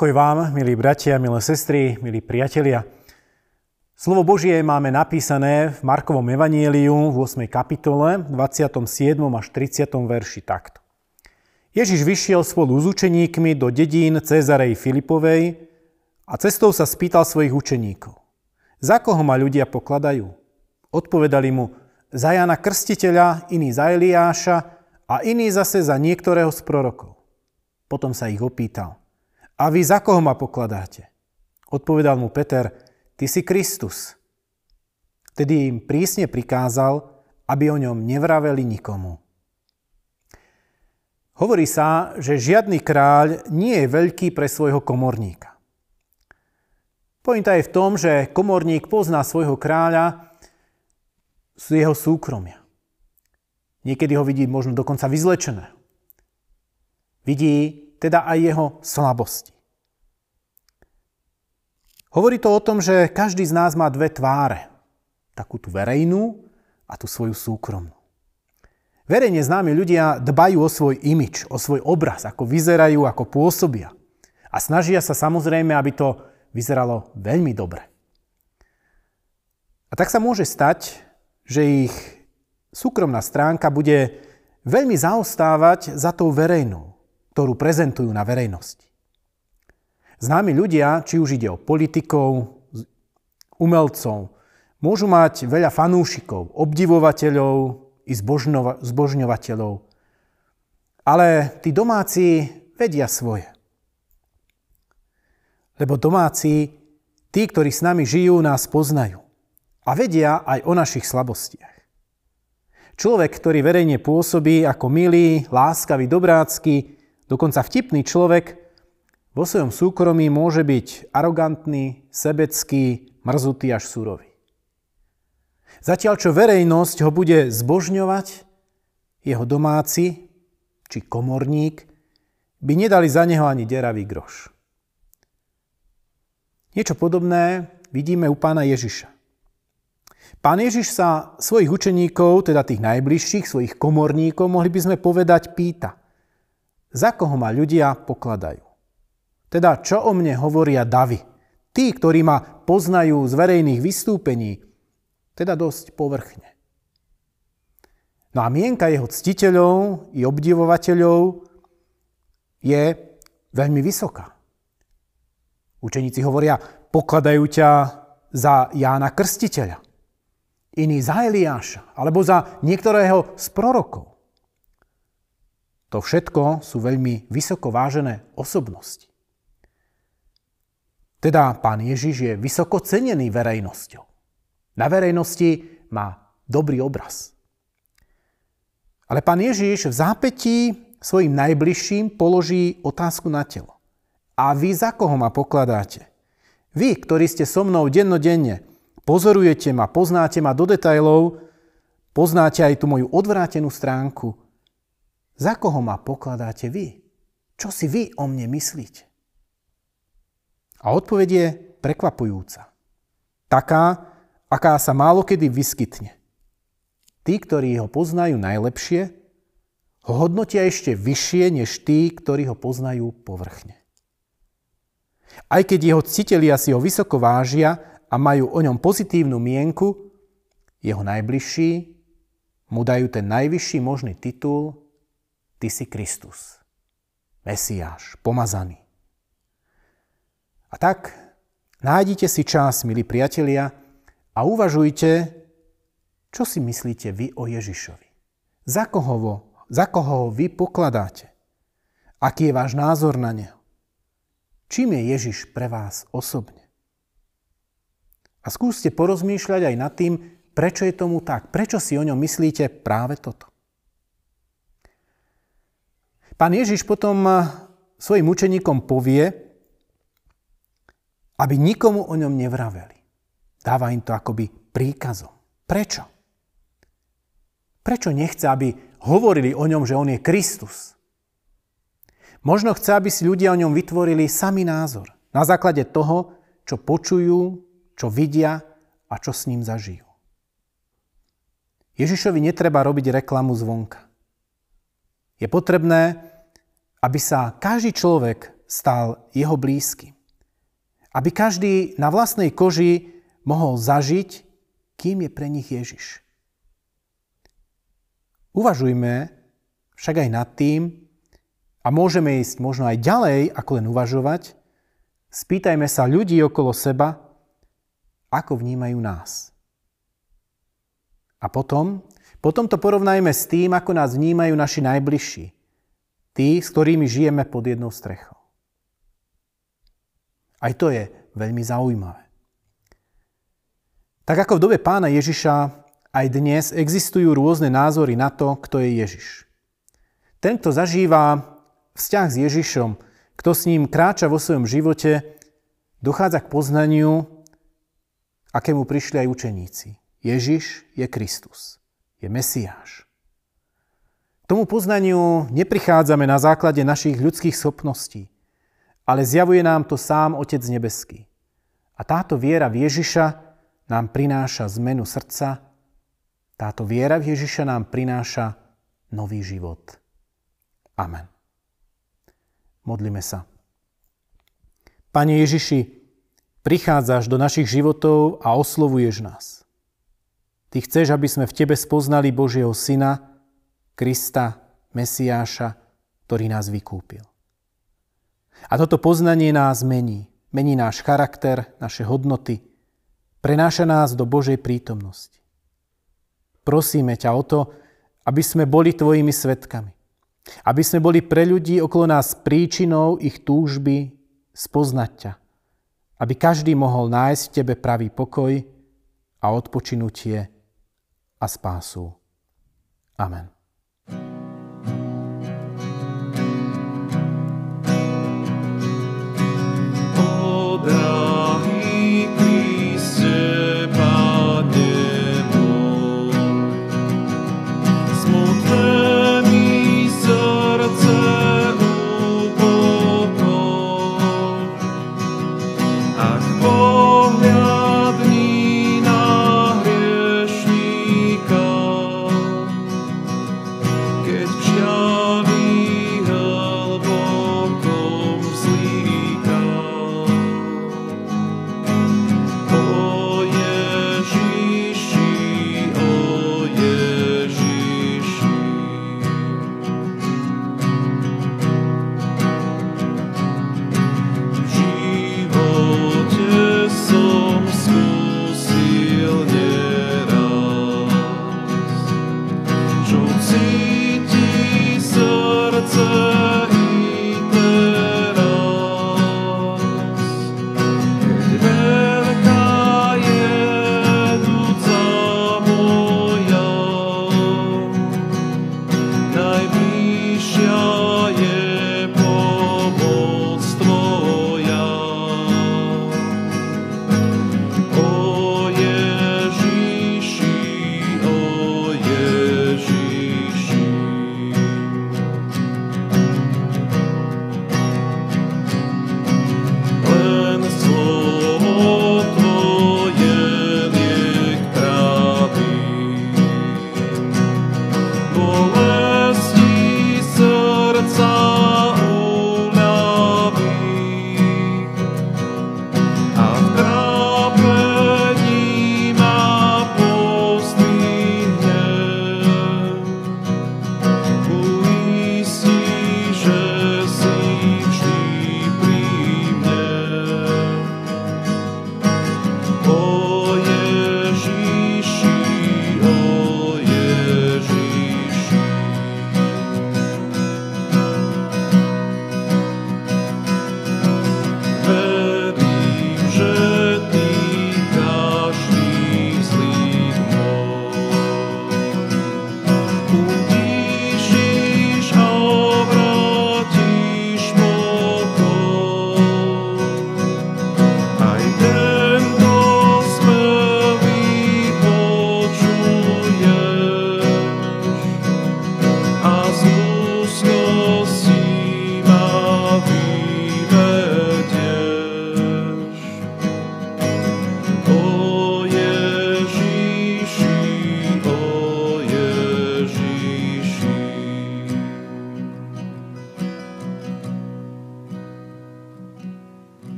Pokoj vám, milí bratia, milé sestry, milí priatelia. Slovo Božie máme napísané v Markovom evaníliu v 8. kapitole, 27. až 30. verši takto. Ježiš vyšiel spolu s učeníkmi do dedín Cezarej Filipovej a cestou sa spýtal svojich učeníkov. Za koho ma ľudia pokladajú? Odpovedali mu, za Jana Krstiteľa, iný za Eliáša a iný zase za niektorého z prorokov. Potom sa ich opýtal, a vy za koho ma pokladáte? Odpovedal mu Peter, ty si Kristus. Tedy im prísne prikázal, aby o ňom nevraveli nikomu. Hovorí sa, že žiadny kráľ nie je veľký pre svojho komorníka. Pointa je v tom, že komorník pozná svojho kráľa z jeho súkromia. Niekedy ho vidí možno dokonca vyzlečené. Vidí teda aj jeho slabosti. Hovorí to o tom, že každý z nás má dve tváre. Takú tú verejnú a tú svoju súkromnú. Verejne známi ľudia dbajú o svoj imič, o svoj obraz, ako vyzerajú, ako pôsobia. A snažia sa samozrejme, aby to vyzeralo veľmi dobre. A tak sa môže stať, že ich súkromná stránka bude veľmi zaostávať za tou verejnou ktorú prezentujú na verejnosti. Známi ľudia, či už ide o politikov, umelcov, môžu mať veľa fanúšikov, obdivovateľov i zbožňovateľov. Ale tí domáci vedia svoje. Lebo domáci, tí, ktorí s nami žijú, nás poznajú. A vedia aj o našich slabostiach. Človek, ktorý verejne pôsobí ako milý, láskavý, dobrácky, Dokonca vtipný človek vo svojom súkromí môže byť arogantný, sebecký, mrzutý až súrový. Zatiaľ, čo verejnosť ho bude zbožňovať, jeho domáci či komorník by nedali za neho ani deravý groš. Niečo podobné vidíme u pána Ježiša. Pán Ježiš sa svojich učeníkov, teda tých najbližších, svojich komorníkov, mohli by sme povedať, pýta. Za koho ma ľudia pokladajú? Teda čo o mne hovoria davy? Tí, ktorí ma poznajú z verejných vystúpení, teda dosť povrchne. No a mienka jeho ctiteľov i obdivovateľov je veľmi vysoká. Učeníci hovoria, pokladajú ťa za Jána Krstiteľa, iný za Eliáša, alebo za niektorého z prorokov. To všetko sú veľmi vysoko vážené osobnosti. Teda pán Ježiš je vysoko cenený verejnosťou. Na verejnosti má dobrý obraz. Ale pán Ježiš v zápetí svojim najbližším položí otázku na telo. A vy za koho ma pokladáte? Vy, ktorí ste so mnou dennodenne, pozorujete ma, poznáte ma do detajlov, poznáte aj tú moju odvrátenú stránku, za koho ma pokladáte vy? Čo si vy o mne myslíte? A odpoveď je prekvapujúca. Taká, aká sa málo kedy vyskytne. Tí, ktorí ho poznajú najlepšie, ho hodnotia ešte vyššie než tí, ktorí ho poznajú povrchne. Aj keď jeho citelia si ho vysoko vážia a majú o ňom pozitívnu mienku, jeho najbližší mu dajú ten najvyšší možný titul Ty si Kristus, Mesiáš, pomazaný. A tak nájdite si čas, milí priatelia, a uvažujte, čo si myslíte vy o Ježišovi. Za koho, ho, za koho ho vy pokladáte? Aký je váš názor na neho? Čím je Ježiš pre vás osobne? A skúste porozmýšľať aj nad tým, prečo je tomu tak, prečo si o ňom myslíte práve toto. Pán Ježiš potom eh, svojim učeníkom povie, aby nikomu o ňom nevraveli. Dáva im to akoby príkazom. Prečo? Prečo nechce, aby hovorili o ňom, že on je Kristus? Možno chce, aby si ľudia o ňom vytvorili samý názor. Na základe toho, čo počujú, čo vidia a čo s ním zažijú. Ježišovi netreba robiť reklamu zvonka. Je potrebné, aby sa každý človek stal jeho blízky. Aby každý na vlastnej koži mohol zažiť, kým je pre nich Ježiš. Uvažujme však aj nad tým, a môžeme ísť možno aj ďalej, ako len uvažovať, spýtajme sa ľudí okolo seba, ako vnímajú nás. A potom, potom to porovnajme s tým, ako nás vnímajú naši najbližší. Tí, s ktorými žijeme pod jednou strechou. Aj to je veľmi zaujímavé. Tak ako v dobe pána Ježiša, aj dnes existujú rôzne názory na to, kto je Ježiš. Ten, kto zažíva vzťah s Ježišom, kto s ním kráča vo svojom živote, dochádza k poznaniu, akému prišli aj učeníci. Ježiš je Kristus, je Mesiáš. Tomu poznaniu neprichádzame na základe našich ľudských schopností, ale zjavuje nám to sám Otec Nebeský. A táto viera v Ježiša nám prináša zmenu srdca, táto viera v Ježiša nám prináša nový život. Amen. Modlíme sa. Pane Ježiši, prichádzaš do našich životov a oslovuješ nás. Ty chceš, aby sme v Tebe spoznali Božieho Syna, Krista, Mesiáša, ktorý nás vykúpil. A toto poznanie nás mení. Mení náš charakter, naše hodnoty. Prenáša nás do Božej prítomnosti. Prosíme ťa o to, aby sme boli Tvojimi svetkami. Aby sme boli pre ľudí okolo nás príčinou ich túžby spoznať ťa. Aby každý mohol nájsť v Tebe pravý pokoj a odpočinutie a spásu. Amen.